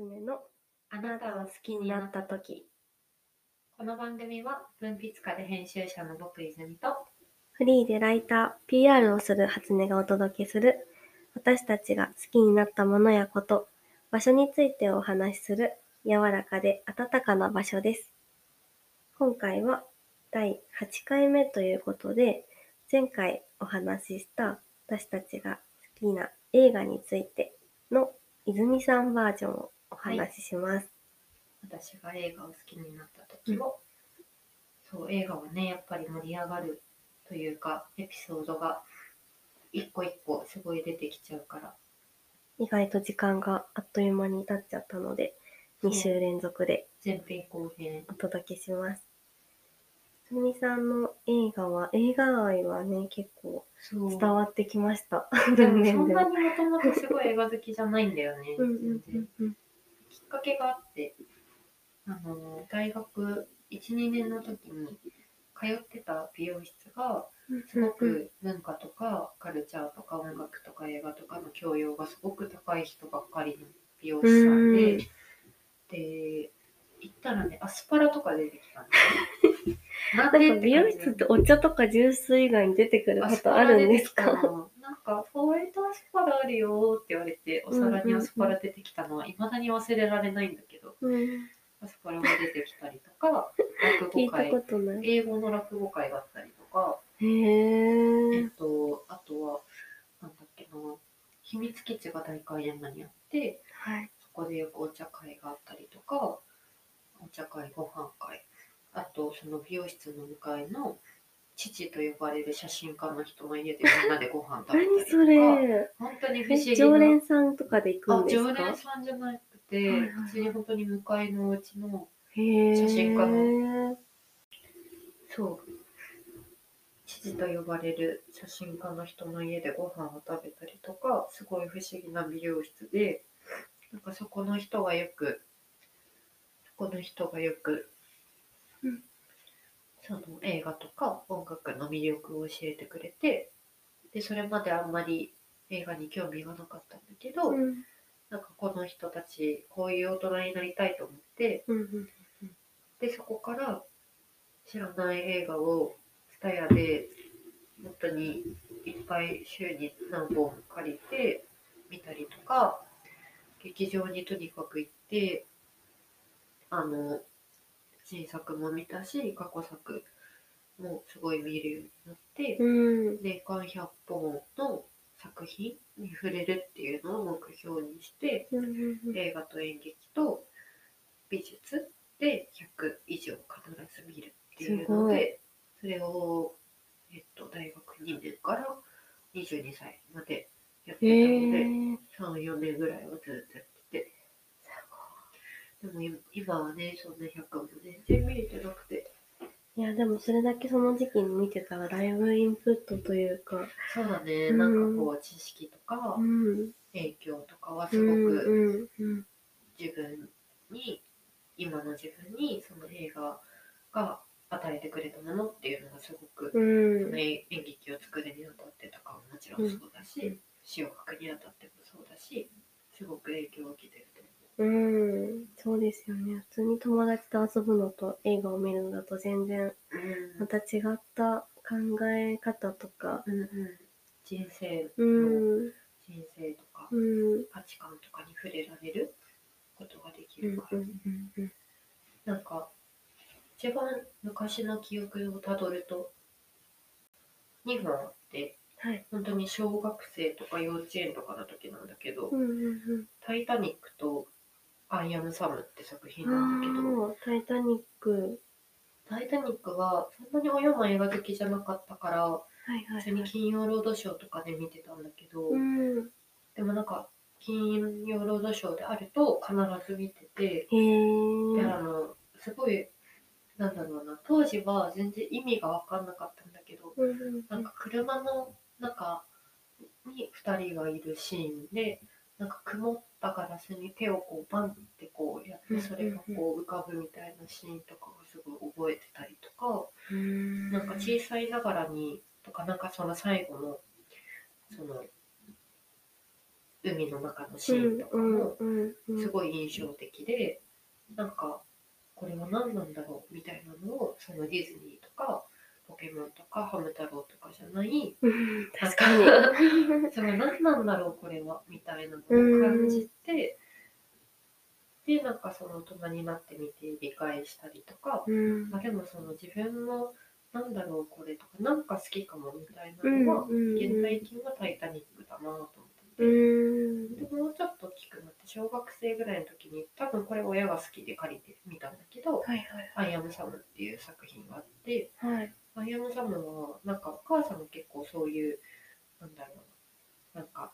狐のあなたを好きになった時。この番組は文筆家で編集者の僕泉とフリーでライター、PR をする初音がお届けする私たちが好きになったものやこと、場所についてお話しする柔らかで温かな場所です。今回は第8回目ということで、前回お話しした私たちが好きな映画についての泉さんバージョンをお話しします。私が映画を好きになった時を、そう映画はねやっぱり盛り上がるというかエピソードが一個一個すごい出てきちゃうから意外と時間があっという間に経っちゃったので、2週連続で前編後編お届けします。すみさんの映画は、映画愛はね、結構そう伝わってきました。でも。そんなにもともとすごい映画好きじゃないんだよねうんうん全然うんきっかけがあってあの大学12年の時に通ってた美容室がうん。すごく文化とかカルチャーとか音楽とか映画とかの教養がすごく高い人ばっかりの美容師さんで、うんで行ったらねアスパラとか出てきたんだよね。な なんか美容室ってお茶とかジュース以外に出てくることあるんですか？かホワイトアスパラあるよって言われてお皿にアスパラ出てきたのはいまだに忘れられないんだけどうん。アスパラが出てきたりとか 落語会。英語の落語会があったりとかへえ。と、あとは、なんだっけな、秘密基地が大観山にあって、はい。そこでよくお茶会があったりとか、お茶会、ご飯会、あと、その美容室の向かいの父と呼ばれる写真家の人の家でみんなでご飯食べたりとか、何それ。本当に不思議。常連さんとかで行くあんですか？常連さんじゃなくて、はいはい普通に本当に向かいのお家の。写真家の。そう、父と呼ばれる写真家の人の家でご飯を食べたりとか、すごい不思議な美容室で、なんかそこの人がよく、そこの人がよく、うんその映画とか音楽の魅力を教えてくれて、で、それまであんまり映画に興味がなかったんだけど、うん。なんかこの人たち、こういう大人になりたいと思って、うんうん。で、そこから知らない映画を TSUTAYA で本当にいっぱい週に何本借りて見たりとか、劇場にとにかく行って、あの、新作も見たし、過去作もすごい見るようになって、うん。年間100本の作品に触れるっていうのを目標にして、うん映画と演劇と美術で100以上必ず見るっていうのでそれを、えっと、大学2年から22歳までやってたへので、ー。34年ぐらいはずっとやっててでも今今はねそんな100も全然見れてなくて。いや、でもそれだけその時期に見てたらだいぶインプットというか、そうだね、うん。なんかこう知識とかうん。影響とかはうんすごくうんうん。自分に今の自分にその映画が与えてくれたものっていうのがすごく、うん。その演劇を作るにあたってとかももちろんそうだし、うん。詩を書くにあたってもそうだしすごく影響を受けてるとうん、そうですよね。普通に友達と遊ぶのと映画を見るのだと全然思また違った考え方とか、うんうん。人生うのん、人生とかうん、価値観とかに触れられることができうん、るから、うん、うん、なんか一番昔の記憶をたどると2本あってはい。本当に小学生とか幼稚園とかの時なんだけど、うん、うん、タイタニックとアイアムサムって作品うなんだけど、タイタニック。タイタニックはそんなに親も映画好きじゃなかったから、はい、はい、普通にはい。金曜ロードショーとかで見てたんだけど、うん。でもなんか金曜ロードショーであると必ず見てて、へで、え。あの、すごい、なんだろうな、当時は全然意味が分かんなかったんだけど、うん、うん、なんか車の中に2人がいるシーンでなんか曇ったガラスに手をこうバンってこうやってそれがこう浮かぶみたいなシーンとかがすごい覚えてたりとかうん。なんか小さいながらにとかなんかその最後のその海の中のシーンとかもすごい印象的で、なんかこれは何なんだろうみたいなのをそのディズニーとかポケモンとかハム太郎とかじゃないうん確かに。その何なんだろうこれはみたいなのを感じて、でなんかその大人になってみて理解したりとか、うん。まあ、でもその自分のなんだろうこれとかなんか好きかもみたいなうんのは、うん。原体験は「タイタニック」だなと思ってうて、ん。でもうちょっと大きくなって小学生ぐらいの時に多分これ親が好きで借りてみたんだけどはいはい「アイアムサム」っていう作品があってはい。アイアムサムはなんかお母さんも結構そういうなんだろうななんか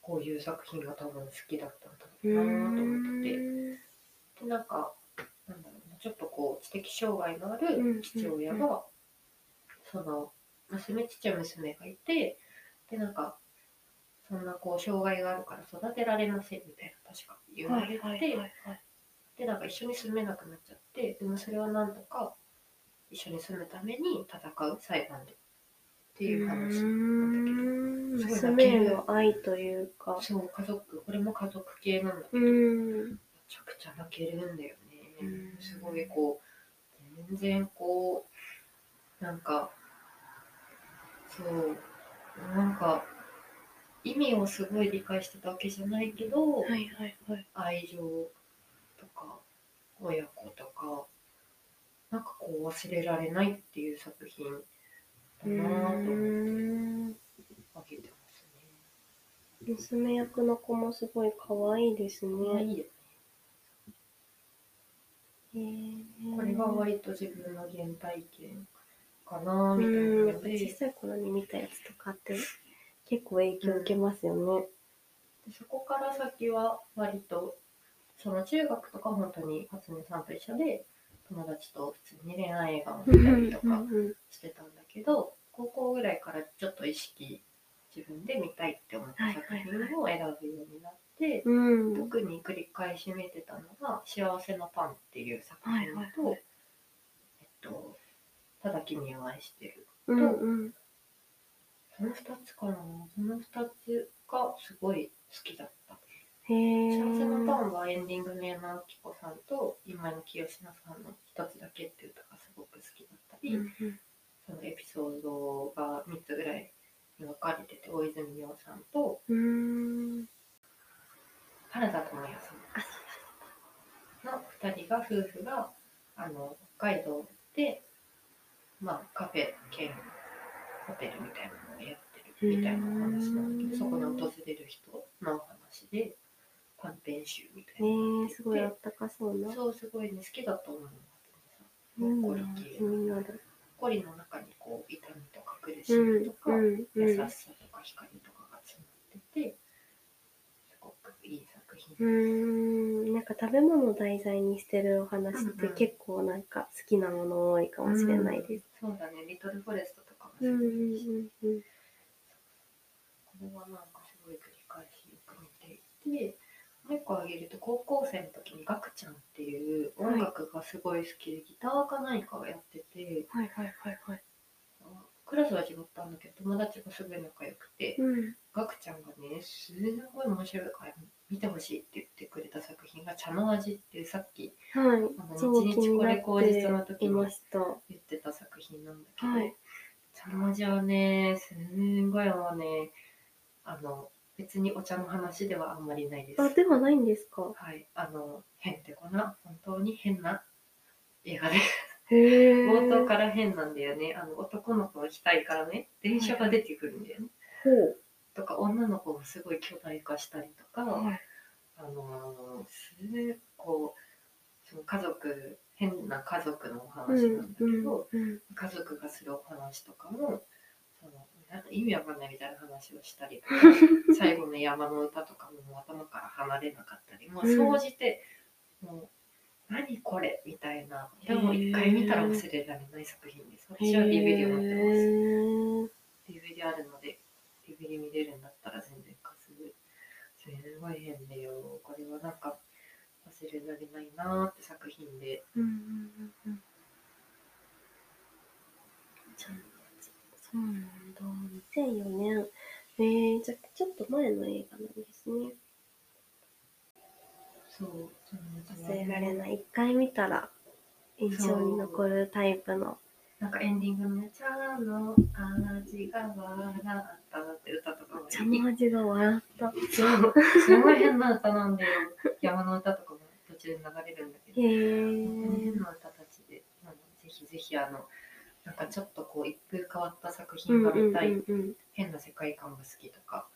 こういう作品が多分好きだったんだうろうなと思ってて。んでなんかなんだろうなちょっとこう知的障害のあうんる父親が、その娘ちっちゃい娘がいてでなんかそんなこう障害があるから育てられませんみたいな確か言われて、はいはいはいはい。でなんか一緒に住めなくなっちゃってでもそれはなんとか一緒に住むために戦う裁判でっていう話なんだけどすごい娘への愛というか。そう家族これも家族系なんだけど、うん。めちゃくちゃ泣けるんだよね。うんすごいこう、全然こう、なんか、そう、なんか、意味をすごい理解してたわけじゃないけど、はいはいはい。愛情とか、親子とか、なんかこう忘れられないっていう作品だうなぁと思ってん。あげてます娘役の子もすごい可愛いですね。ね。いいよね。これが割と自分の原体験かなぁみたいうん、なやっぱ小、さい頃に見たやつとかって結構影響受けますよね。でそこから先は割とその中学とか本当に初音さんと一緒で友達と普通に恋愛映画を見たりとかうんしてたんだけど高校ぐらいからちょっと意識自分で見たいって思った作品を選ぶようになって。特に繰り返し見てたのが「幸せのパン」っていう作品とはいえっと「ただ君を愛してるうんうん。」その2つかなその2つがすごい好きだった。へえ。幸せのパンはエンディングの矢野明子さんと今の清志奈さんの「一つだけ」っていう歌がすごく好きだったり、うんうんそのエピソードが3つぐらいに分かれてて大泉洋さんとうーん。原田知世さあ、んの2人が夫婦があの北海道で、まあ、カフェ兼ホテルみたいなのをやってるみたいなお話なんだけどそこに訪れる人のお話で短編集みたいへなのがえ、すごいあったかそうな。そう、すごいね、好きだと思うの。うんほっこり系。気になる。ほっこりの中にこう、痛みとか苦しうんみとか、うんうん。優しさとか光とかが詰まってて、すごくいい作品。うーん、なんか食べ物を題材にしてるお話って結構なんか好きなもの多いかもしれないです。そうだね、リトルフォレストとかもうんうんすごいいいし、うんうん。これはなんかすごい繰り返しよく見ていて、もう一個挙げると高校生の時にガクちゃんっていう音楽がすごい好きで、ギターか何かをやってて、はいはいはいはい。クラスは違ったんだけど、友達がすごい仲良くて、うん。ガクちゃんがね、すごい面白いから見てほしいって言ってくれた作品が茶の味っていうさっきはい。あのすごい気になっ一日これ口実のて時に。言ってた作品なんだけど、はい。茶の味はね、すんごいもうね、あの、別にお茶の話ではあんまりないです。あ、ではないんですか？はい、あの、変ってこな、本当に変な映画で、へえ。冒頭から変なんだよね。あの、男の子の額からね、電車が出てくるんだよね。ほう。とか、女の子がすごい巨大化したりとか、はい。あのーすごいこうその家族変な家族のお話なんだけど、うん。家族がするお話とかもなんか意味わかんないみたいな話をしたり 最後の山の歌とかも頭から離れなかったりもう総じて、もう何これみたいな。でも一回見たら忘れられない作品です。私は DVD を持ってます。DVD あるので DVD 見れるんだったら全然貸すすごい変でよ。これはなんか忘れられないなーって作品で。うんうんうんうん。そうなんだ。2004年。えー、じゃあちょっと前の映画なんですね。そう忘れられない。一回見たら印象に残るタイプの。なんかエンディングのね「茶の味が笑った」って歌とかも茶の味が笑った。そうすごい変な歌なんだよ山の歌とかも途中で流れるんだけどへ変ー。な歌たちでぜひぜひあのなんかちょっとこう一風変わった作品が見たい、うんうん変な世界観が好きとか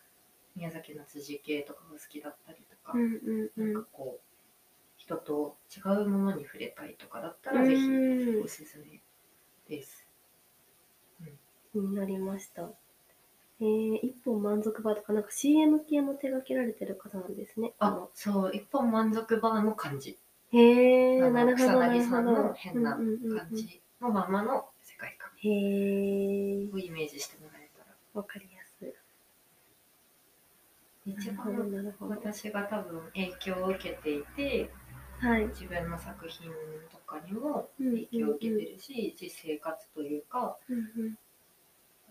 宮崎の辻系とかが好きだったりとか、うんうんうんなんかこう人と違うものに触れたいとかだったうん。らぜひうんおすすめです。気になりました。えー、一本満足版とか、なんか CM 系も手掛けられてる方なんですね。あ、そう、一本満足版の感じ。へー、あのなるほど、なるほどさんの。変なうんうんうんうん感じのままのへー、をイメージしてもらえたら。わかりやすい。一番。私が多分影響を受けていて、はい。自分の作品とかにもうんうんうん影響を受けてるし、実生活というか、うんうん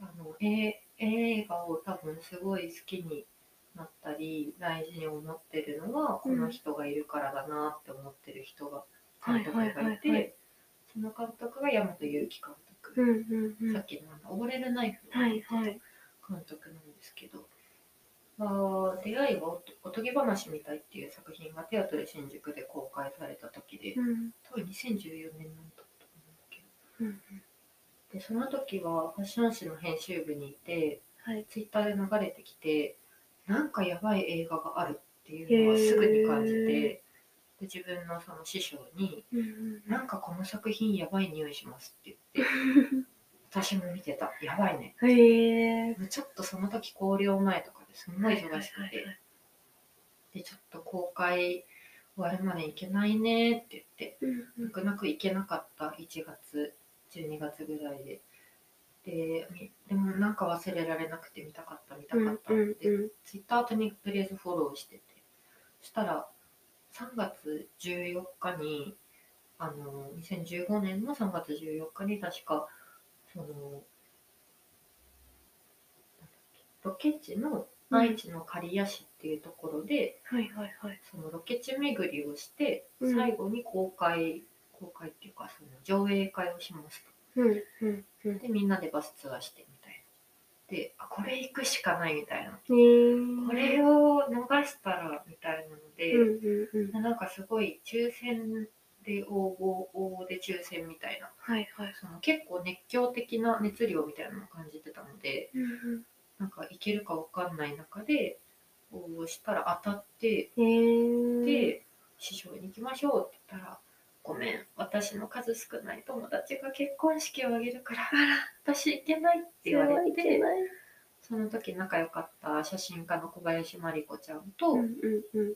あのえ映画を多分すごい好きになったり大事に思ってるのは、うんこの人がいるからだなって思ってる人がはい監督がいて、その監督が大和祐樹監督、うんうんうん。さっきのあの溺れるナイフのはいはい。監督なんですけど、あー出会いはおとおとぎ話みたいっていう作品がテアトル新宿で公開された時で、うん多分2014年なんだと思うんだけど、うん。でその時はファッション誌の編集部にいて、はい。ツイッターで流れてきて、なんかやばい映画があるっていうのはすぐに感じへて、で自分のその師匠に、なんかこの作品やばい匂いしますって言って、私も見てた、やばいね。うん。へー。ちょっとその時考慮前とかですんごい忙しくて、で、ちょっと公開終わるまで行けないねって言って、うんうん泣く泣く行けなかった1月、12月ぐらいで。で、みでもなんか忘れられなくて見たかった、見たかったって、ツイッターとにとりあえずフォローしてて、そしたら3月14日に、あの、2015年の3月14日に確か、その、ロケ地の愛知の刈谷市っていうところで、はいはいはい。そのロケ地巡りをして、うん最後に公開、公開っていうか、その上映会をしますうんうんうん。と。で、みんなでバスツアーしてみたいな。で、あ、これ行くしかないみたいな。これを逃したらみたいなので、うんうんうん。なんかすごい抽選で応募、応募で抽選みたいな、はいはい。その結構熱狂的な熱量みたいなのを感じてたので、うんなんか行けるかわかんない中で応募したら当たって。で、師匠に行きましょうって言ったら、ごめん、私の数少ない友達が結婚式を挙げるから、私行けないって言われて。その時仲良かった写真家の小林真理子ちゃんと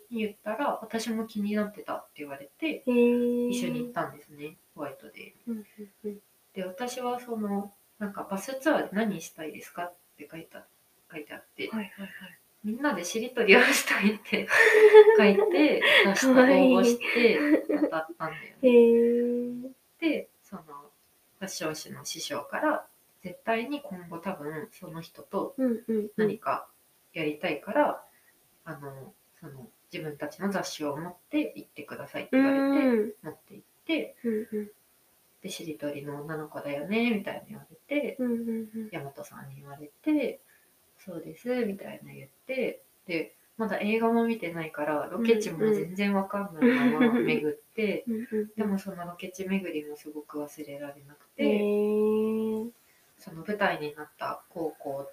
言ったら、私も気になってたって言われて。一緒に行ったんですね、ホワイトデーに。で、私はその、なんかバスツアーで何したいですかって書いた書いてあって、はいはいはい。みんなでしりとりをしたいって 書いて、出した応募して当たったんだよね。で、そのファッション誌の師匠から、絶対に今後多分その人と。何かやりたいから、あの、その自分たちの雑誌を持って行ってくださいってう言われて、ん持って行って、うんうん。で、しりとりの女の子だよね、みたいな言われて、うんうんうん。大和さんに言われて、そうです、みたいな言って、で、まだ映画も見てないから、ロケ地も全然わかんないまま巡って、うんうん。でもそのロケ地巡りもすごく忘れられなくへて、ー。その舞台になった高校、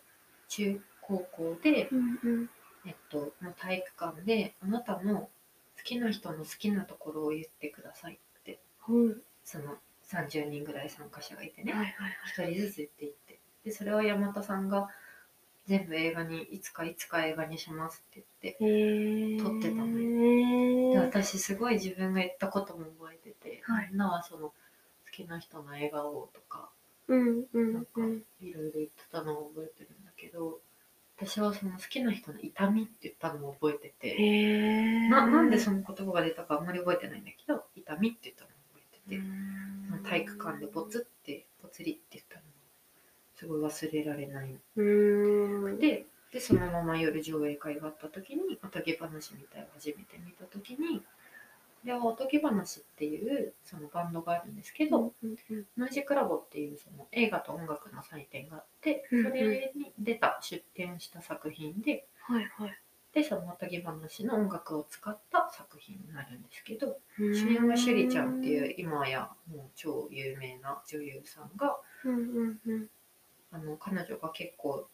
中高校で、うんうん。えっと、の体育館で、あなたの好きな人の好きなところを言ってくださいって、うん。その30人ぐらい参加者がいてね。はいはいはい。一人ずつ言っていってでそれを山田さんが全部映画にいつかいつか映画にしますって言って。撮ってたのねで私すごい自分が言ったことも覚えてて、はいみんなはその好きな人の笑顔とかうんうんなんかうん。いろいろ言ってたのを覚えてるんだけど私はその好きな人の痛みって言ったのも覚えてて。ななんでその言葉が出たかあんまり覚えてないんだけど痛みって言ったのも覚えてて、その体育館でポツってポツリって言ったのもすごい忘れられない。うーん。ででそのまま夜上映会があった時におとぎ話みたいを初めて見た時にでおとぎ話っていうそのバンドがあるんですけど、うんうんノイジークラボっていうその映画と音楽の祭典があってそれに出た出展した作品ではいはい。でそのおとぎ話の音楽を使った作品になるんですけど主主演はシュリちゃんっていう今やもう超有名な女優さんがうんうんうん。あの彼女が結構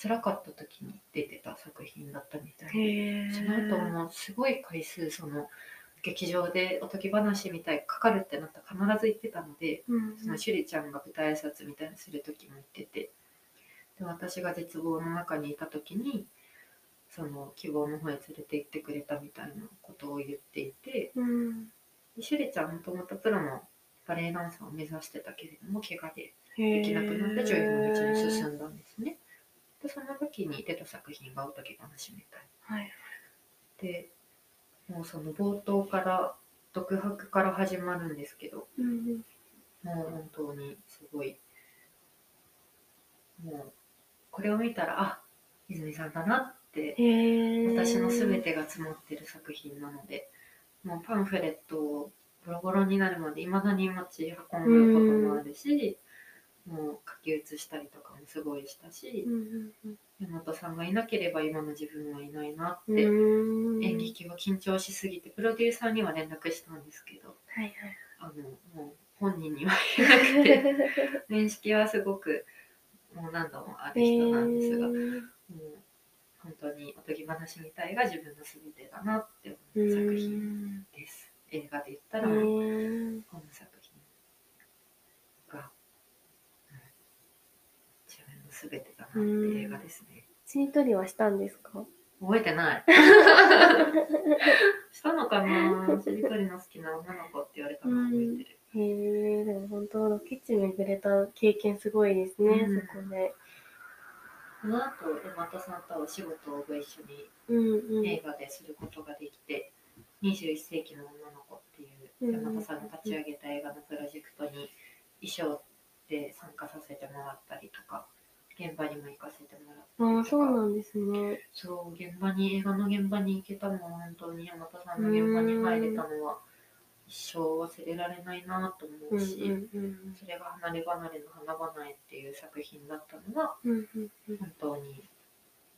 辛かった時に出てた作品だったみたいで。その後もすごい回数その劇場でおとぎ話みたいかかるってなったら必ず行ってたのでうんうんそのシュリちゃんが舞台挨拶みたいにする時も行っててで私が絶望の中にいた時にその希望の方へ連れて行ってくれたみたいなことを言っていてうん。でシュリちゃんもともとプロのバレエダンサーを目指してたけれども怪我ででできなくなって女優の道に進んだんですね。でその時に出た作品が「おとぎ話」みたいはい。でもうその冒頭から独白から始まるんですけどうんうん。もう本当にすごいもうこれを見たらあ泉さんだなって。私の全てが詰まってる作品なのでもうパンフレットをボロボロになるまでいまだに持ち運ぶこともあるしもう書き写したりとかもすごいしたしうんうんうん。大和さんがいなければ今の自分はいないなっうて演劇は緊張しすぎてプロデューサーには連絡したんですけどはいあのもう本人には言えなくて 面識はすごくもう何度もあるはい。人なんですが、へもう本当におとぎ話みたいが自分の全てだなってえ思う作品です。映画で言ったら。この作品が、うん自分の全てだなって映画ですね。しりとりはしたんですか？覚えてない。したのかな？しりとりの好きな女の子って言われたの覚えてる。へえ、でも本当、ロケ地巡れた経験すごいですね、うんそこで。この後、山田さんとはお仕事をご一緒にうんうん。映画ですることができて、21世紀の女の子っていう山田さんが立ち上げた映画のプロジェクトに衣装で参加させてもらったりとか、現場にも行かせてもらったりとか。ああ、そうなんですね。そう、現場に、映画の現場に行けたのは本当に山田さんの現場に入れたのは一生忘れられないなと思うんううし、んうんそれが離れ離れの花々へっていう作品だったのはうんうんうん本当に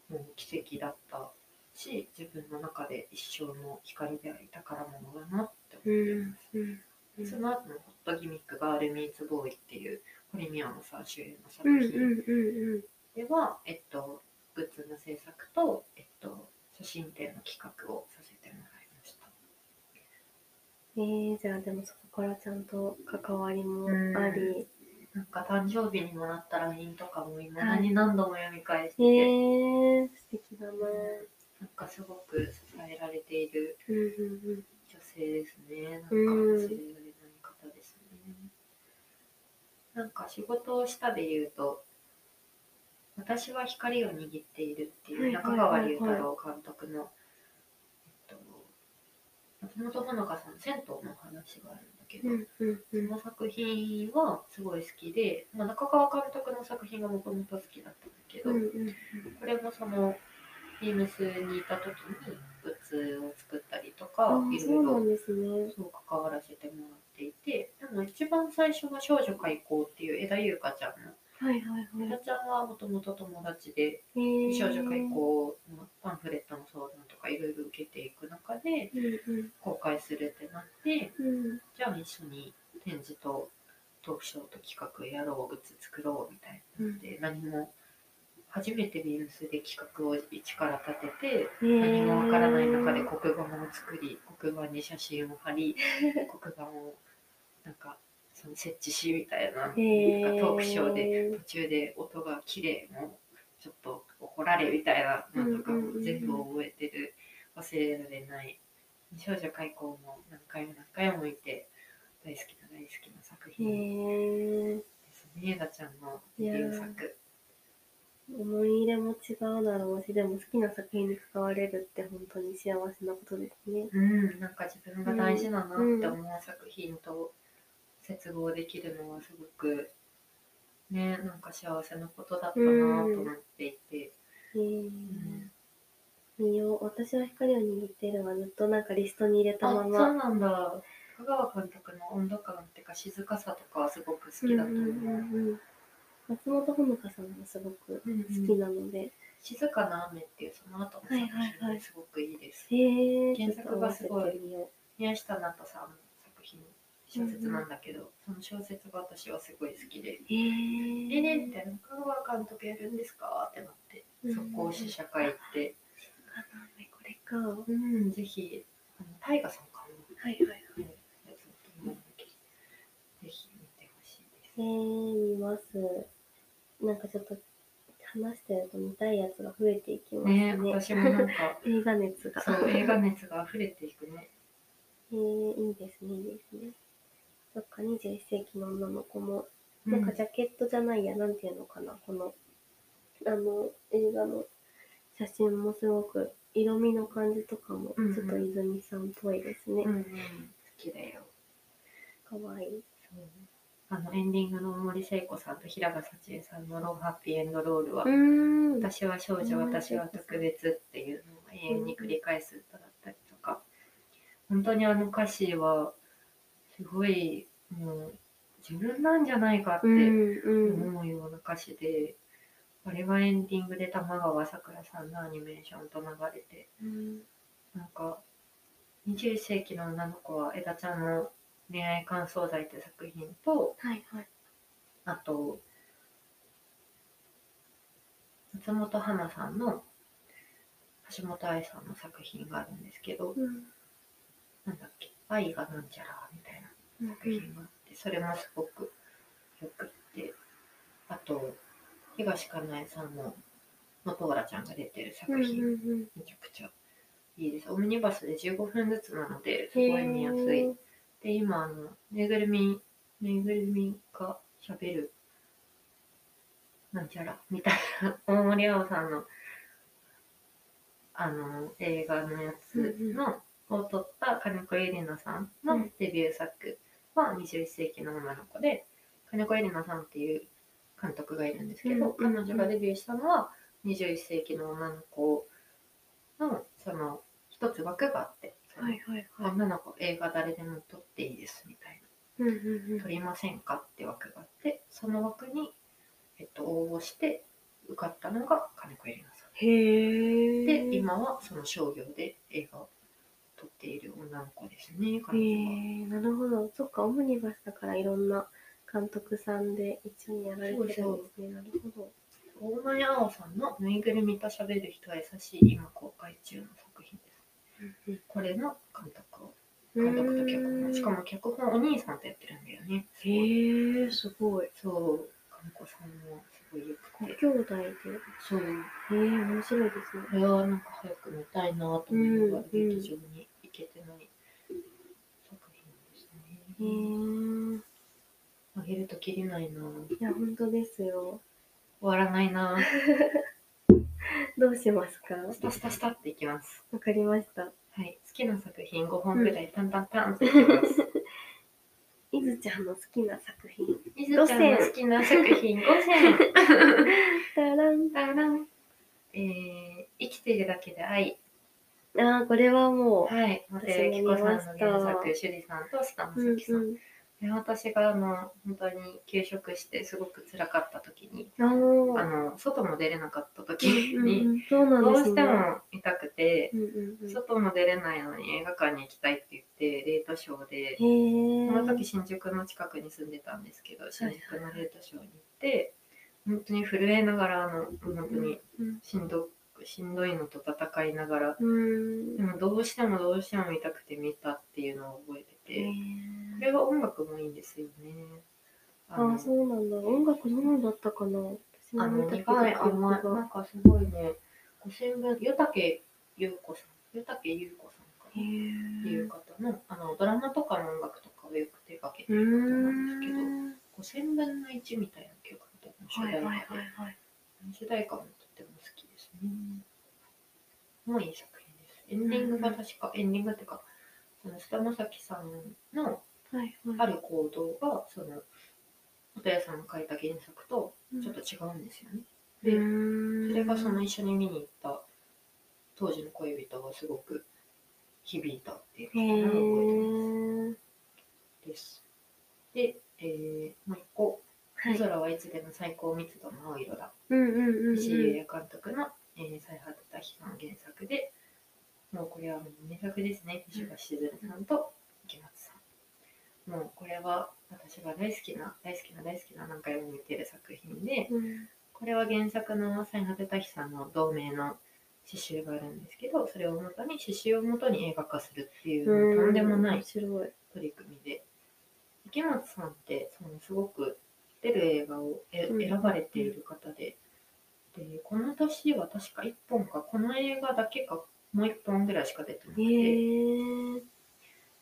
もう奇跡だったし、自分の中で一生の光であり宝物だなって思っています。うんうんその後のホットギミックがアルミーツボーイっていうコリミアのさ主演の作品。うんでは、えっと、グッズの制作と、えっと、写真展の企画をさせてもらいました。えー、じゃあでもそこからちゃんと関わりもあり、なんか誕生日にもらった LINE とかも今何何度も読み返して。えて、ー、素敵だななんかすごく支えられている女性ですね。なんかうん。ない方ですね。なんか仕事をしたで言うと、私は光を握っているっていう中川龍太郎監督の、えっと、松本穂香さんの銭湯の話があるんだけど、うんそんの作品はすごい好きで、まあ、中川監督の作品がもともと好きだったんだけど、これもそのビームスにいた時にグッズを作ったりとかあ、いろいろ。そう関わらせてもらっていて、でも一番最初は少女開校っていう枝優香ちゃんの、はいはいは枝ちゃんはもともと友達で、い。えー、少女開校のパンフレットの相談とかいろいろ受けていく中でうんうん。公開するってなって、うん。じゃあ一緒に展示とトークショーと企画やろう、グッズ作ろうみたいになって、何も初めてビームスで企画を一から立てて、何もわからない中で黒板を作り、黒板に写真を貼り、黒板をなんかその設置しみたいな、なんかトークショーで途中で音が綺麗もうちょっと怒られみたいなのとかも全部覚えてる、忘れられない少女開校も何回も何回も見て大好きな大好きな作へ品えですね。枝ちゃんのデビュー作。思い入れも違うだろうし、でも好きな作品に関われるって本当に幸せなことですね。うん、なんか自分が大事だなって思う作品と接合できるのはすごくね、なんか幸せなことだったなと思っていて、えー見よう。私は光を握っているはずっとなんかリストに入れたあ、そうまま。なんだ。香川監督の温度感っていうか静かさとかはすごく好きだと思う。うんうんうんうん松本穂香さんもすごくうんうん好きなので。静かな雨っていうその後の作はいはいはい品すごくいいです。へえー、原作がすごい宮下奈人さん小説なんだけど、その小説が私はすごい好きで、へーでね、みたいな、香川監督やるんですか？ってなって、速攻試写会行って、これか。はうん、ぜひ、大河さんかな。いはいはい。うんやつだと思うんだけどぜひ見てほしいです。えー、見ます。なんかちょっと話してると見たいやつが増えていきますね。ね私もなんか、映画熱が。そう、映画熱が溢れていくね。えー、いいですね、いいですね。そっか、21世紀の女の子も、なんかジャケットじゃないや、なんていうのかな、この、あの、映画の写真もすごく、色味の感じとかも、ちょっと泉さんっぽいですねうん、。うん、好きだよ。かわいい。そうあのエンディングの森聖子さんと平賀幸恵さんの「ローハッピーエンドロールは」うーん。私は少女、私は特別っていうのを永遠に繰り返す歌だったりとか、本当にあの歌詞はすごいもう自分なんじゃないかって。思うような歌詞で、あれがエンディングで玉川さくらさんのアニメーションと流れて、うんなんか21世紀の女の子は枝ちゃんの恋愛感想剤って作品と、はいはい。あと、松本花さんの橋本愛さんの作品があるんですけど、うん。なんだっけ、愛がなんちゃらみたいな作品があって、それもすごくよくって、あと、東かなえさん。の元浦ちゃん。が出てる作品、うん。めちゃくちゃいいです。オムニバスで15分ずつなので、すごい見やすい。で、今、あの、ぬいぐるみ、ぬいぐるみが喋る、なん。ちゃら、みたいな、大森青さん。の、あの、映画のやつの、を撮った金子ゆりなさん。のうん。デビュー作は21世紀の女の子で、金子ゆりなさんっていう監督がいるんですけど、うん彼女がデビューしたのは21世紀の女の子の、その、一つ枠があって、はいはいはい。女の子映画誰でも撮っていいですみたいうんうんな撮りませんかって枠があってその枠に、えっと、応募して受かったのが金子絵里奈さへえ。んで今はその商業で映画を撮っている女の子ですねへ彼女は。え、なるほど。そっか、オムニバスだからいろんな監督さんで一緒にやられてるんですね。なるほど。大前青さんの「ぬいぐるみと喋る人は優しい」今公開中の作品です。これの監督を監督と脚本しかも脚本お兄さんとやってるんだよね。へえ、すごい。そう金子さんもすごいよくて。ご兄弟で？へそうえ、面白いですね。これはなんか早く見たいなと思いながらうん劇場に行けてない作品ですへね。え。あげるときりないな。終いや、本当ですよ。わらないな。どうしますか？スタスタスタっていきます。わかりました。はい。好きな作品5本ぐらいタンタンタンっていきます。いずちゃんの好きな作品。いずちゃんの好きな作品5選。たらん。ダラン。えー、生きているだけで愛。ああ、これはもはい。松江由紀子さんの原作、趣里さんと須田う。うん正樹さん。うん。で私があの本当に休職してすごく辛かった時にあの外も出れなかった時うんにうん、そうなんどうですね。しても痛くてうんうんうん。外も出れないのに映画館に行きたいって言ってレートショーで。その時新宿の近くに住んでたんですけど新宿のレートショーに行って本当に震えながらあの本当にうんしんどしんどいのと戦いながらうん。でもどうしてもどうしても見たくて見たっていうのを覚えてへてーこれは音楽もいいんですよね。ああ、そうなんだ。音楽どうだったかな？私あの、も見たけど2回、あ、ま、曲がなんかすごいね、5000分、湯竹優子さん、湯竹優子さんかっていうえ。方の、あの、ドラマとかの音楽とかをよく手掛けてうる方なんですけど、ん。5000分の1みたいな曲の主題歌で、はいはいはいはい。主題歌もとっても好きですね。もういい作品です。エンディングが確か、エンディングっていうか、その菅田将暉さんのはいあはい。る行動が、その、本屋さんの書いた原作とうんちょっと違うんですよね。へで、そそれがその一緒に見に行った当時の恋人がすごく響いたっていうへのを覚えてます。ー。です。で、えー、もう一個、はい。空はいつでも最高密度の青色だ。うんうんうんうん。石井監督の、えー、最果てた日の原作で、もうこれはもう名作ですね。石橋しずるさんと池松さん。もうこれは私が大好きな、大好きな、大好きな何回も見てる作品で、うん。これは原作の最果てた日さんの同名の詩集があるんですけど、それを元に、詩集を元に映画化するっていう、とんでもない面白い。取り組みで池松さんってそのすごく出る映画をえうん選ばれている方で,、でこの年は確か1本かこの映画だけかもう1本ぐらいしか出てなくへて、ー。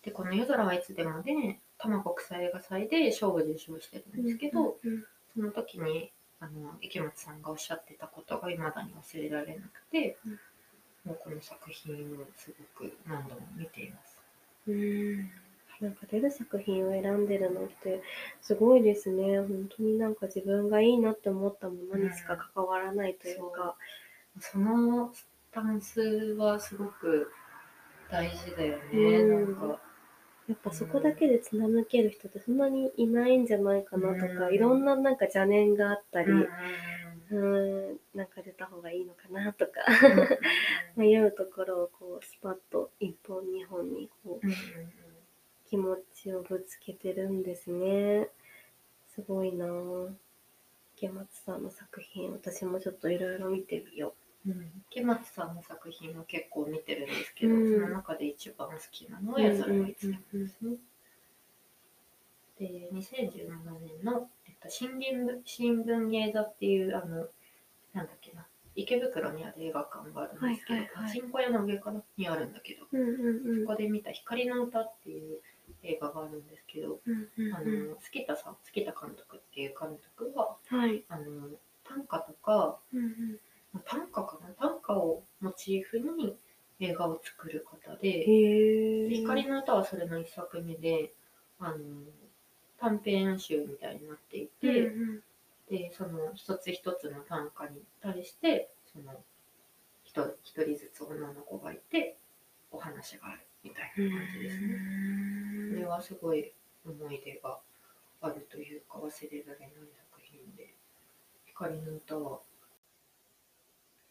でこの「夜空はいつでも」で多摩国際映画祭で賞を受賞してるんですけど、うんその時にあの池松さんがおっしゃってたことが未だに忘れられなくて、うんもうこの作品をすごく何度も見ています。うん。なんか出る作品を選んでるのってすごいですね。本当になんか自分がいいなって思ったものにしか関わらないというか。そのスタンスはすごく大事だよね。うん。なんか、やっぱそこだけで貫ける人ってそんなにいないんじゃないかなとか、うん。いろんななんか邪念があったり、うんん、なんか出た方がいいのかなとか、うん 迷うところをこうスパッと一本二本にこううん。気持ちをぶつけてるんですね。すごいなぁ。池松さんの作品、私もちょっといろいろ見てみようん池松さんの作品は結構見てるんですけど、うんその中で一番好きなのう。は「やつらはいつでも」うんですね。で、2017年の、えっと、新聞部新聞芸座っていう、あの、なんだっけな、池袋にある映画館があるんですけど、新小屋の上かなにあるんだけど、そこで見た光の歌っていう映画があるんですけど、あうんの、月田さん、月田監督っていう監督は、はい。あの、短歌とか、うんうん短歌かな？短歌をモチーフに映画を作る方で。光の歌はそれの一作目で、あの、短編集みたいになっていて、うんうんで、その一つ一つの短歌に対して、その一人一人ずつ女の子がいて、お話があるみたいな感じですね。これはすごい思い出があるというか忘れられない作品で、光の歌は、こ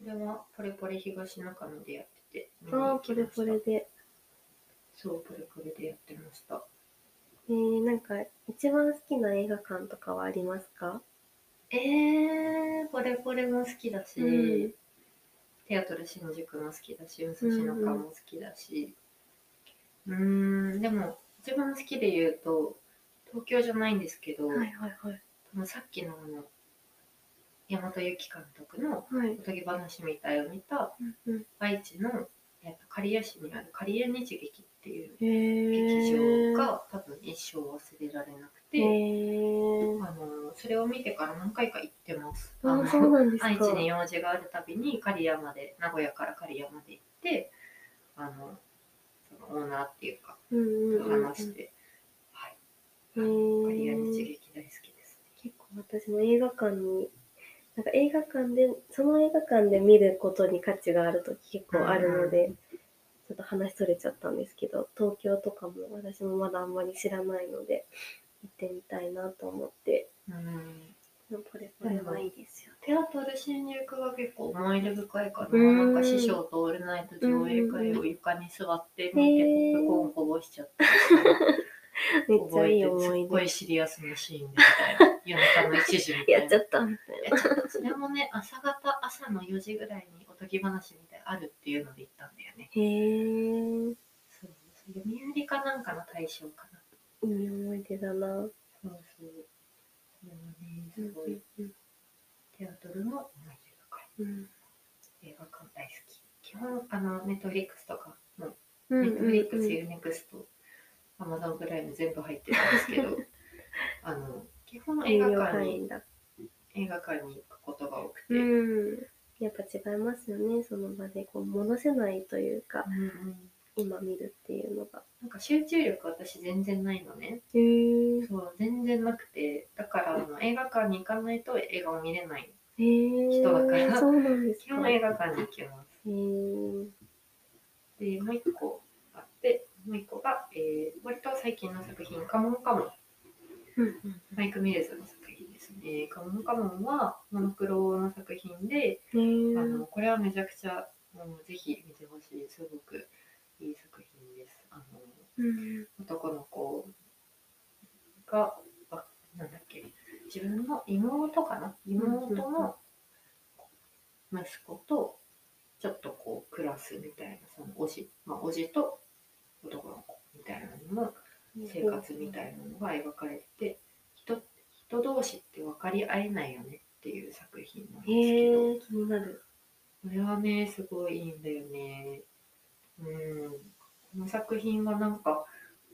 れはポレポレ東中野でやってて、ああ、ポレポレ。で。そう、ポレポレでやってました。えー、なんか、一番好きな映画館とかはありますか？えー、ポレポレも好きだし、うんテアトル新宿も好きだし、武蔵野館も好きだし、うーん、でも、一番好きで言うと、東京じゃないんですけど、はいはいはい。さっきのあの、大和由紀監督のはいお。とぎ話みたいを見た愛知の、えっと、刈谷市にある刈谷日劇っていうへ劇ー場が多分一生忘れられなくて、あのそれを見てから何回か行ってます。あーあのそうなんですか。愛知に用事があるたびに刈谷まで名古屋から刈谷まで行ってあのそのオーナーっていうか話して、はいへ刈谷ー日劇大好きです。結構私も映画館に、なんか映画館で、その映画館で見ることに価値があると結構あるので、ちょっと話それちゃったんですけど、東京とかも私もまだあんまり知らないので、行ってみたいなと思って、うんポレポレはいいですよね。テアトル新宿が結構思い出深いかな。うんなんか師匠とオールナイト上映会を床に座って見へてコーンこぼしちゃったり めっちゃいい覚すっごい出。シリアスなシーンでみたいな。夜中の1時みたいな。やっちゃったそれもね、朝方、朝の4時ぐらいにおとぎ話みたいなあるっていうので行ったんだよね。な。へー。そう、そう読売かなんかの大賞かな。いい思い出だな。そうそう。それはね、すごい、うんテアトルの思い出深い。うん映画館大好き。基本、あの、ネットフリックスとかも、うんネットフリックス、うんユーネクスト、アマゾンプライム全部入ってるんですけど、あの、基本映画館に。映画館に行くことが多くて、うん。やっぱ違いますよね。その場でこう戻せないというか、うんうん今見るっていうのが。なんか集中力私全然ないのね。そう、全然なくて、だからあの映画館に行かないと映画を見れない。人だからそうなんです基か。本映画館に行きます。で、もう一個あって、もう一個が、えー、割と最近の作品、カモンカモン。うんマイク・ミルズの作品ですね。カモンカモンはモノクロの作品で、あのこれはめちゃくちゃもうぜひ見てほしい、すごくいい作品です。あのうん男の子が、あなんだっけ、自分の妹かな？妹の息子とちょっとこう暮らすみたいな、そのおじ、まあ、おじと男の子みたいなのの生活みたいなのが描かれてて、人人同士って分かり合えないよねっていう作品なんですけど、気になる。これはね、すごいいいんだよね。うん。この作品はなんか、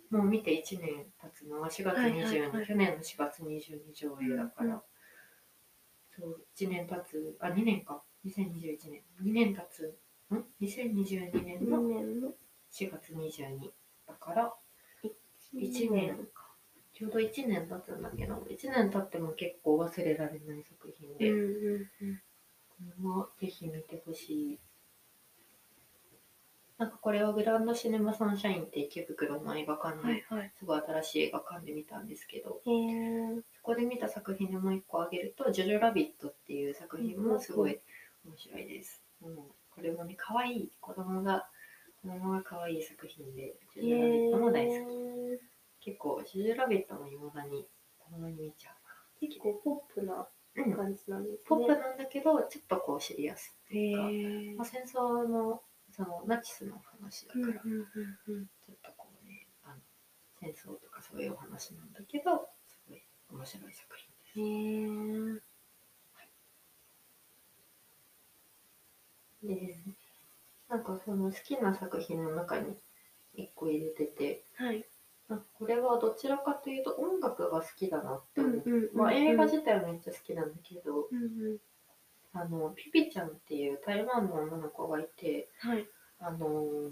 もう見て1年経つのは4月はいはい22、はい去年の4月22上映だから、そう、1年経つ、あ、2年か、2021年、2年経つ、ん ?2022 年2の年の？4月22だから、一一年ちょうど1年経つんだけど、1年経っても結構忘れられない作品で、うんうんうん。これもぜひ見てほしい。なんかこれはグランドシネマサンシャインって池袋の映画館に、はいはい。すごい新しい映画館で見たんですけど。そこで見た作品でもう一個挙げると、ジョジョラビットっていう作品もすごい面白いです。うん、これもね、可愛い子供が、子供が可愛い作品で、ジョジョラビットも大好き。結構、ジョジョラビットも未だに、たまに見ちゃ結構ポップな感じなんですね。ポップなんだけど、ちょっとこうシリアスってへいうか、えまあ、。戦争のそのナチスの話だから、うんうんうんうん。ちょっとこうねあの戦争とかそういうお話なんだけどすごい面白い作品です。へえ。でなんかその好きな作品の中に1個入れててはい。なんかこれはどちらかというと音楽が好きだなって思う、うんうんまあ、映画自体はめっちゃ好きなんだけど、うんうん。あのピピちゃんっていう台湾の女の子がいてはい。あの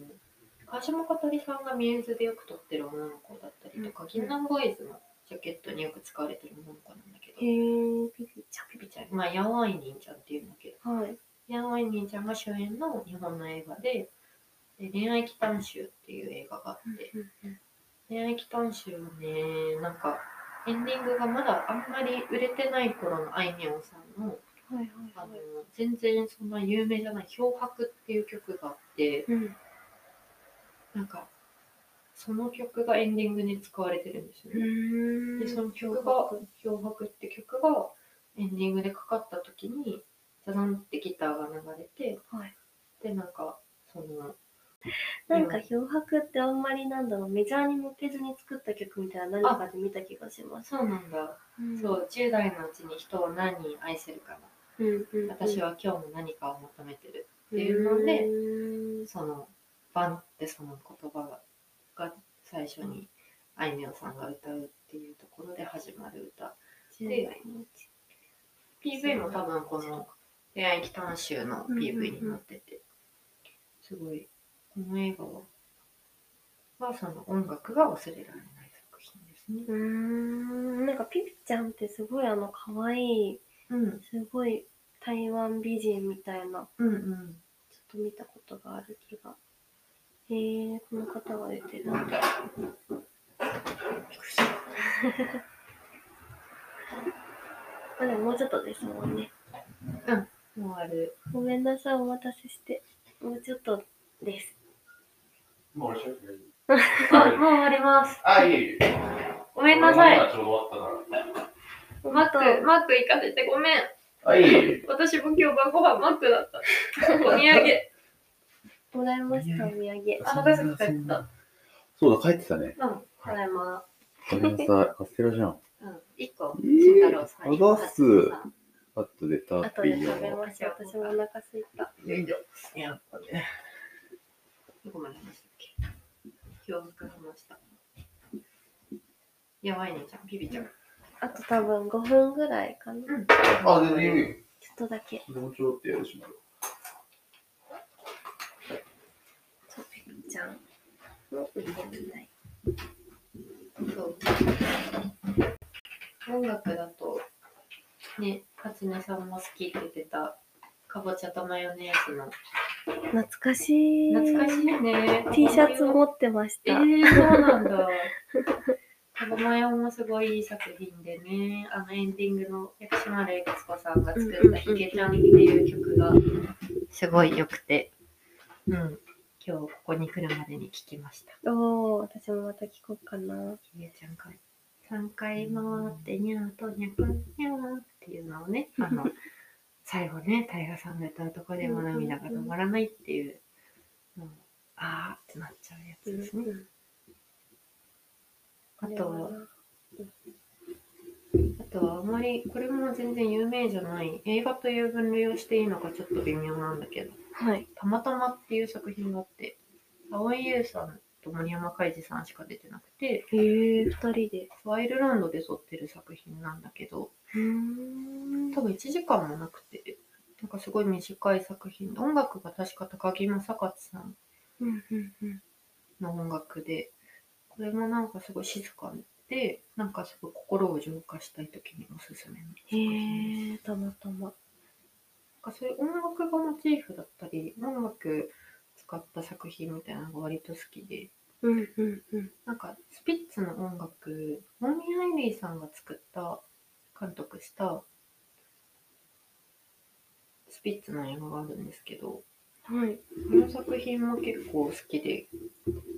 川島香取さんがミューズでよく撮ってる女の子だったりとか、うん銀杏ボーイズのジャケットによく使われてる女の子なんだけど、へえ。ピピちピピちゃん、まあ、ヤンワイニンちゃんっていうんだけど、ゃん。はい。ヤンワイニンちゃんが主演の日本の映画で、で恋愛祈願集っていう映画があって、恋愛祈願集はね、なんか、エンディングがまだあんまり売れてない頃のあいみょんさんの。全然そんな有名じゃない「漂白」っていう曲があってうん。なんかその曲がエンディングに使われてるんですようね。でその曲が「漂白」って曲がエンディングでかかった時にザザンってギターが流れてはい。でなんかそのなんか漂白ってあんまりなんだろう、メジャーに向けずに作った曲みたいな何かで見た気がします。そうなんだ、うん。そう10代のうちに人を何人愛せるかなうんうんうん。私は今日も何かを求めてる。っていうのでその「バン」ってその言葉がが最初にあいみょんさんが歌うっていうところで始まる歌。10代のうち。PV も多分この恋愛祈願集の PV になってて、すごいこの映画ははその音楽が忘れられない作品ですね。うーん。なんかピピちゃんってすごいあの可愛い、うんすごい台湾美人みたいな、うんうん。ちょっと見たことがある気が。へえ、この方が出てる。ま あでももうちょっとですもんね。もうある。ごめんなさい、お待たせして。もうちょっとです。もう終わり ます。あ、いえいえ。ごめんなさい。マック、マック行かせてごめん。ら。あ、いえいえ。私も今日晩ご飯マックだった。お土産。もらいました、お土産。あ、長崎帰った。そうだ、帰ってたね。うん、ただいま。ごめんなさい、カステラじゃん。うん、一個、えー慎太郎さん。あざっすさあとでタッ後ピーで食べを。ました。私もお腹すいた。よいしょ。やっぱね。どこまで話したっけ？今日話した。やばいねちゃん、ビビちゃん。あと多分5分ぐらいかな。あ、全然いいよ。ちょっとだけ。もうちょっとやるしまう。そう、ペグちゃんの腕みたい。そう。音楽だと、ね、初音さんも好きって言ってた、かぼちゃとマヨネーズの。懐かしい。懐かしいね。T シャツ持ってましえた。ー、そうなんだ。かぼマヨもすごいいい作品でね、あのエンディングの薬師丸悦子さんが作ったヒゲちゃんっていう曲がすごい良くて、うん、今日ここに来るまでに聴きました。おお、私もまた聞こうかな。ひげちゃんか3回回ってにゃーとにゃくにゃーっていうのをね、あの、最後ね、タイガさんが歌うとこでも涙が止まらないっていう、もうあーってなっちゃうやつですね。あとは、あとはあまり、これも全然有名じゃない、映画という分類をしていいのかちょっと微妙なんだけど、はい。たまたまっていう作品があって、蒼井優さんと森山海二さんしか出てなくて、へえ、二人で。アイルランドで撮ってる作品なんだけど、うーん。多分1時間もなくて、なんかすごい短い作品で、音楽が確か高木正勝さん。の音楽で、これもなんかすごい静かで、なんかすごい心を浄化したい時におすすめの作品です。たまたま。なんかそういう音楽がモチーフだったり、音楽使った作品みたいなのが割と好きで、うんうんうん。なんかスピッツの音楽、モーミー・アイリーさんが作った、監督したスピッツの映画があるんですけど、はい。この作品も結構好きで、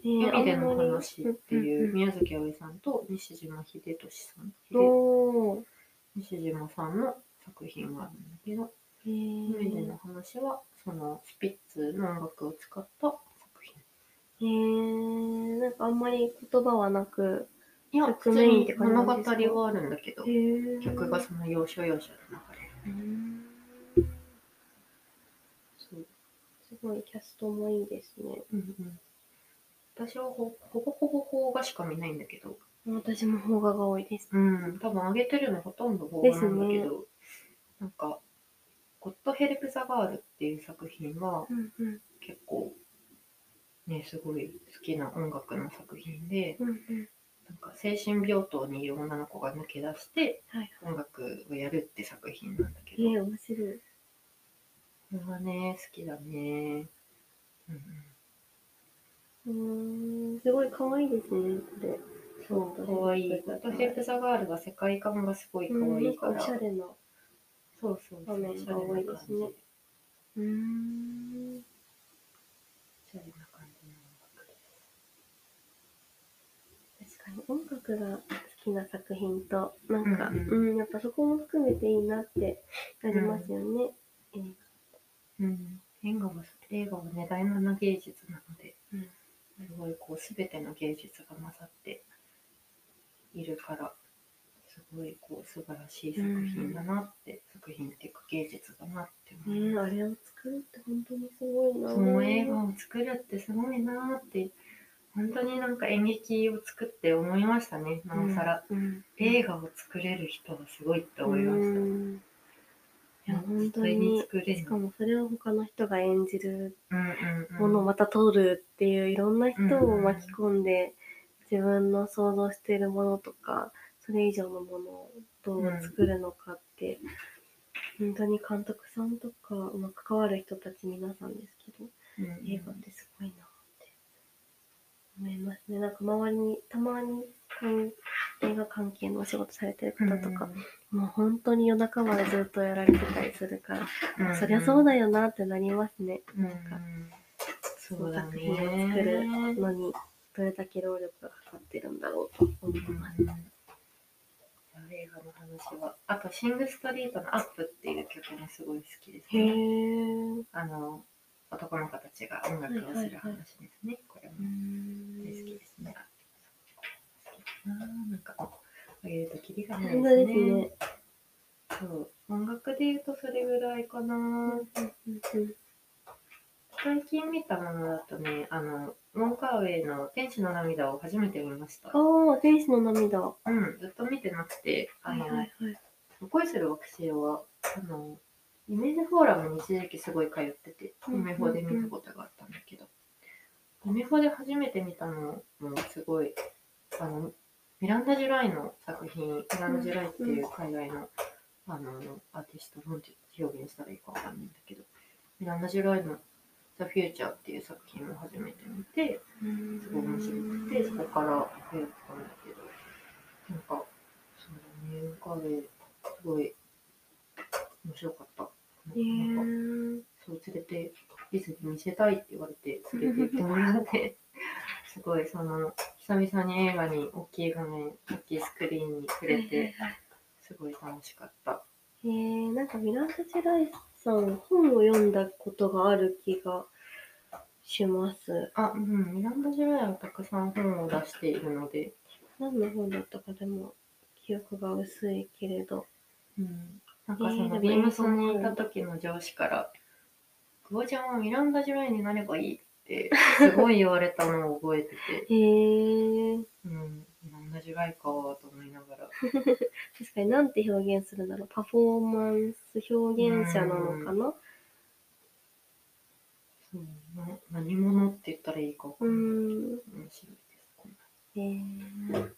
えー海での話っていんう宮崎あおいさんと西島秀俊さん、おー。西島さんの作品があるんだけど、へー海での話はそのスピッツの音楽を使ったへー。なんかあんまり言葉はなく、いや、曲メインって感じな物語はあるんだけど、へ曲がその要所要所で流れ。そう。すごいキャストもいいですね。うんうん、私はほほぼほぼ邦画しか見ないんだけど、私も邦画が多いです。うん、多分上げてるのほとんど邦画なんだけど、なんか、ゴッドヘルプ・ザ・ガールっていう作品はうんうん。結構、ね、すごい好きな音楽の作品で、うんうんなんか精神病棟にいる女の子が抜け出してはい音楽をやるって作品なんだけど、えー、面白い。これはね、好きだね。うんうんすごい可愛いですね、これ。そう、かわいい。ゴッドヘルプ・ザ・ガールは世界観がすごいかわいいから。うんおしゃれな。そうそうそう。場面が多いですねおしうーん。ゃれな感じの音楽です。確かに音楽が好きな作品と、なんか、ううんん、やっぱそこも含めていいなってなりますよね。えーうん。映画は、映画はね、第七芸術なので、うんすごいこう、すべての芸術が混ざっているから、すごいこう、素晴らしい作品だなって、作品っていうか芸術だなって思います。あれを作るって本当にすごいな。その映画を作るってすごいなって、本当になんか演劇を作って思いましたね、なおさら。うん、映画を作れる人はすごいって思いました。うん。いや、本当に。作れる。しかもそれを他の人が演じるうんうんうん。ものをまた撮るっていういろんな人を巻き込んで、自分の想像しているものとか、それ以上のものをどう作るのかって、本当に監督さんとか、まあ、関わる人たち皆さんですけど、うん。映画ってすごいな思いますね。なんか周りに、たまに関映画関係のお仕事されてる方とか、もう本当に夜中までずっとやられてたりするから、うんそりゃそうだよなってなりますね。うんなんかそうだ作品を作るね。のに、どれだけ労力がかかってるんだろうと思います。映画の話は、あと、シング・ストリートのアップっていう曲もすごい好きですへね。ー。あの、男の子たちが音楽をする話ですね。これも大好きですね。好きだななんか、あげるとキリがないでですすね。ね。そう。音楽で言うとそれぐらいかな。うん最近見たものだとね、あの、モンカーウェイの天使の涙を初めて見ました。ああ、天使の涙。はうん、ずっと見てなくて、あの、いはいはい。恋する惑星は、あの、イメージフォーラムに一時期すごい通ってて、うんイメフォで見たことがあったんだけど、イメフォで初めて見たのもすごいあの、ミランダ・ジュライの作品、ミランダ・ジュライっていう海外の、あの、アーティスト、なんて表現したらいいかわかんないんだけど、ミランダ・ジュライの The Future っていう作品を初めて見て、すごい面白くて、そこからやったんだけど、なんか、そうだね、彼、すごい面白かった。へなんか、そう、連れて、ディズニー見せたいって言われて、連れて行ってもらって、すごい、その、久々に映画に大きい画面、大きいスクリーンに触れて、すごい楽しかった。えー、なんかミランダ・ジェライさん、本を読んだことがある気がします。あ、うん、ミランダ・ジュライはたくさん本を出しているので、何の本だったかでも記憶が薄いけれど。うん、なんかそのビームスにいた時の上司から、久保ちゃんはミランダ・ジュライになればいい？って、すごい言われたのを覚えてて、へえー、うん、ミランダ・ジュライかと思いながら。確かになんて表現するんだろう。パフォーマンス表現者なのかな？そうな何者って言ったらいいかわかうんない。ん。面白いです。こんなえー、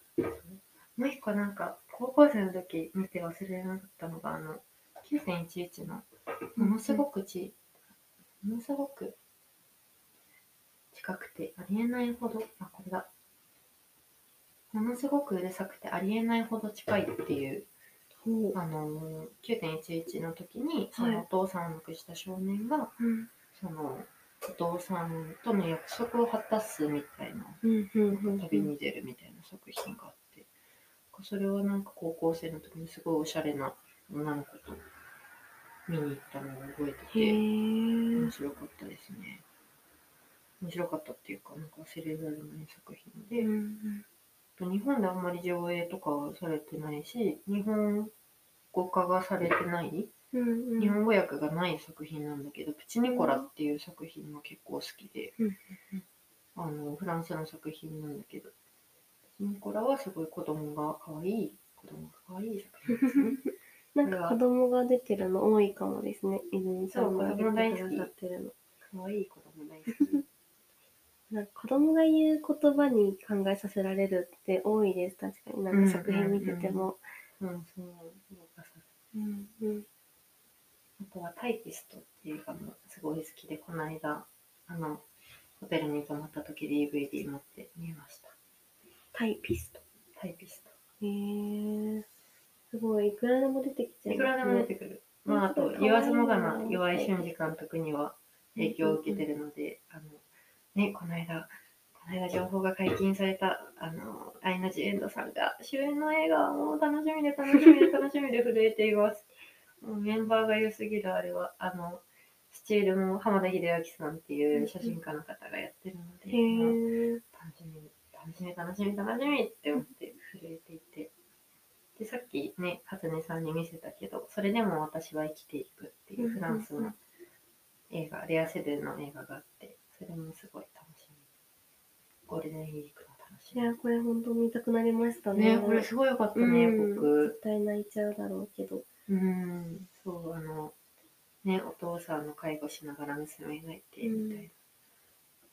もう一個なんか、高校生の時見て忘れなかったのが、あの、9.11の、ものすごくち、ものすごく近くて、ありえないほど、あ、これだ。ものすごくうるさくてありえないほど近いっていう。あの、9.11の時に、そのお父さんを亡くした少年が、うん。その、お父さんとの約束を果たすみたいな。旅に出るみたいな作品があって、それはなんか高校生の時にすごいおしゃれな女の子と見に行ったのを覚えてへて、ー面白かったですね。面白かったっていうか、なんか忘れられない作品で、うん日本であんまり上映とかはされてないし、日本語化がされてない、うんうん。日本語訳がない作品なんだけど、プチニコラっていう作品が結構好きで、うんあの、フランスの作品なんだけど、プチニコラはすごい子供が可愛い、子供が可愛い作品ですね。なんか子供が出てるの多いかもですね。泉さんがそう子供大好き言ってくださってるの。可愛い子供大好き。なんか子供が言う言葉に考えさせられるって多いです。確かに。なんか作品見てても。うん、そう、すごくさうんうん。あとはタイピストっていう映画もすごい好きで、この間、あの、ホテルに泊まった時 DVD 持って見ました。タイピスト。タイピスト。へー。すごい。いくらでも出てきちゃいいくらでも出てくる。まあ、あと、言わずもがな岩井俊二監督には影響を受けてるので、あの、ね、この間、この間情報が解禁された、あの、アイナ・ジ・エンドさんが主演の映画、もう楽しみで楽しみで 楽しみで震えています。もうメンバーが良すぎるあれは、あの、スチールも浜田秀明さんっていう写真家の方がやってるので。楽しみ、楽しみ、楽しみ、楽しみって思って震えていて。で、さっきね、初音さんに見せたけど、それでも私は生きていくっていうフランスの映画、レアセドゥの映画があって、それもすごい楽しみ。ゴールデンウィークの楽しみ。いや、これ本当見たくなりましたね。ね、これすごい良かったね、うん僕。絶対泣いちゃうだろうけど。うん、そう、あの、ね、お父さんの介護しながら娘がいて、みたいな。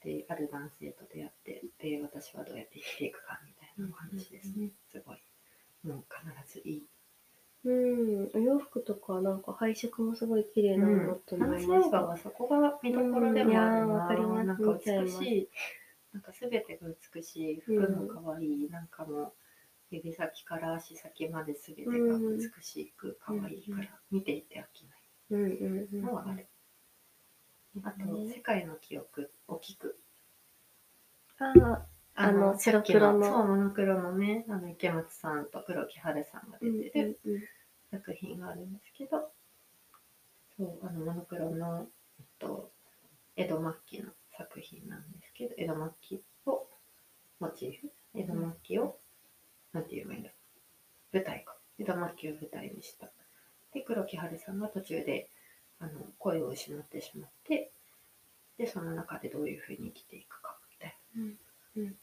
で、ある男性と出会って、で、私はどうやって生きていくか、みたいなお話ですね。すごい。もう必ずいい。うん。お洋服とか、なんか配色もすごい綺麗ななと思いま映した。画はそこが見どころでもあるな。わかりますなんか美しい。なんかすべてが美しい。服も可愛い。なんかもう、指先から足先まですべてが美しく可愛いから、見ていて飽きない。うんうんうん。のはある。あと、世界の記憶を聞く。ああ、あの白黒のそう、モノクロのね、あの、池松さんと黒木春さんがうん出てる。作品があるんですけど、そう、あの、モノクロの、えっと、江戸末期の作品なんですけど、江戸末期をモチーフ、江戸末期を、なんて言えばいいんだ舞台か。江戸末期を舞台にした。で、黒木春さんが途中で、あの、声を失ってしまって、で、その中でどういうふうに生きていくか、みたいな。うんうん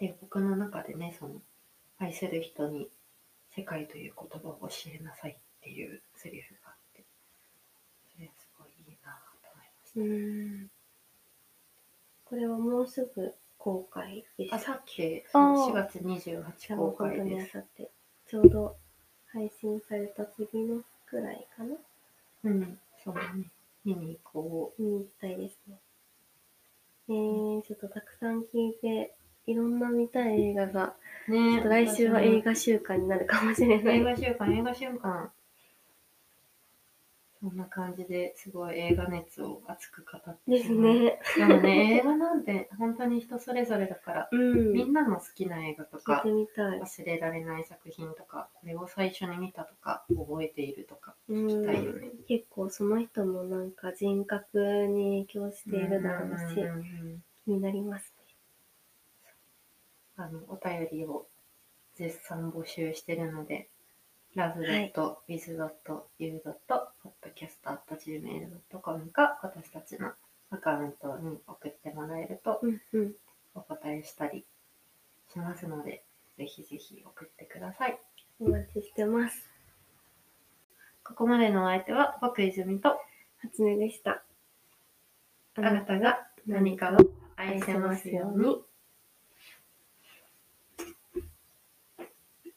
で、僕の中でね、その、愛する人に世界という言葉を教えなさいっていうセリフがあって、それすごいいいなと思いました。うん。これはもうすぐ公開であす。さってあー4月28じゃあ公開です。ちょうど配信された次の日くらいかなうん、そうだね。見に行こ見に行きたいですね。えー、ちょっとたくさん聞いて、いろんな見たい映画が、う。ちょねっと来週は映画週間になるかもしれない。映画週間、映画週間。そんな感じですごい映画熱を熱く語ってです。ね。でもね、映画なんて本当に人それぞれだから、うん。みんなの好きな映画とか。忘れられない作品とか、これを最初に見たとか、覚えているとか、う聞きたいよねん。結構その人もなんか人格に影響しているだろうし気になりますあの、お便りを絶賛募集してるので、love.with.u.podcast.gmail.com か、私たちのアカウントに送ってもらえるとね。うんうん。お答えしたりしますので、ぜひぜひ送ってください。お待ちしてます。ここまでのお相手は、僕泉と、初音でした。あなたが何かを愛せますように。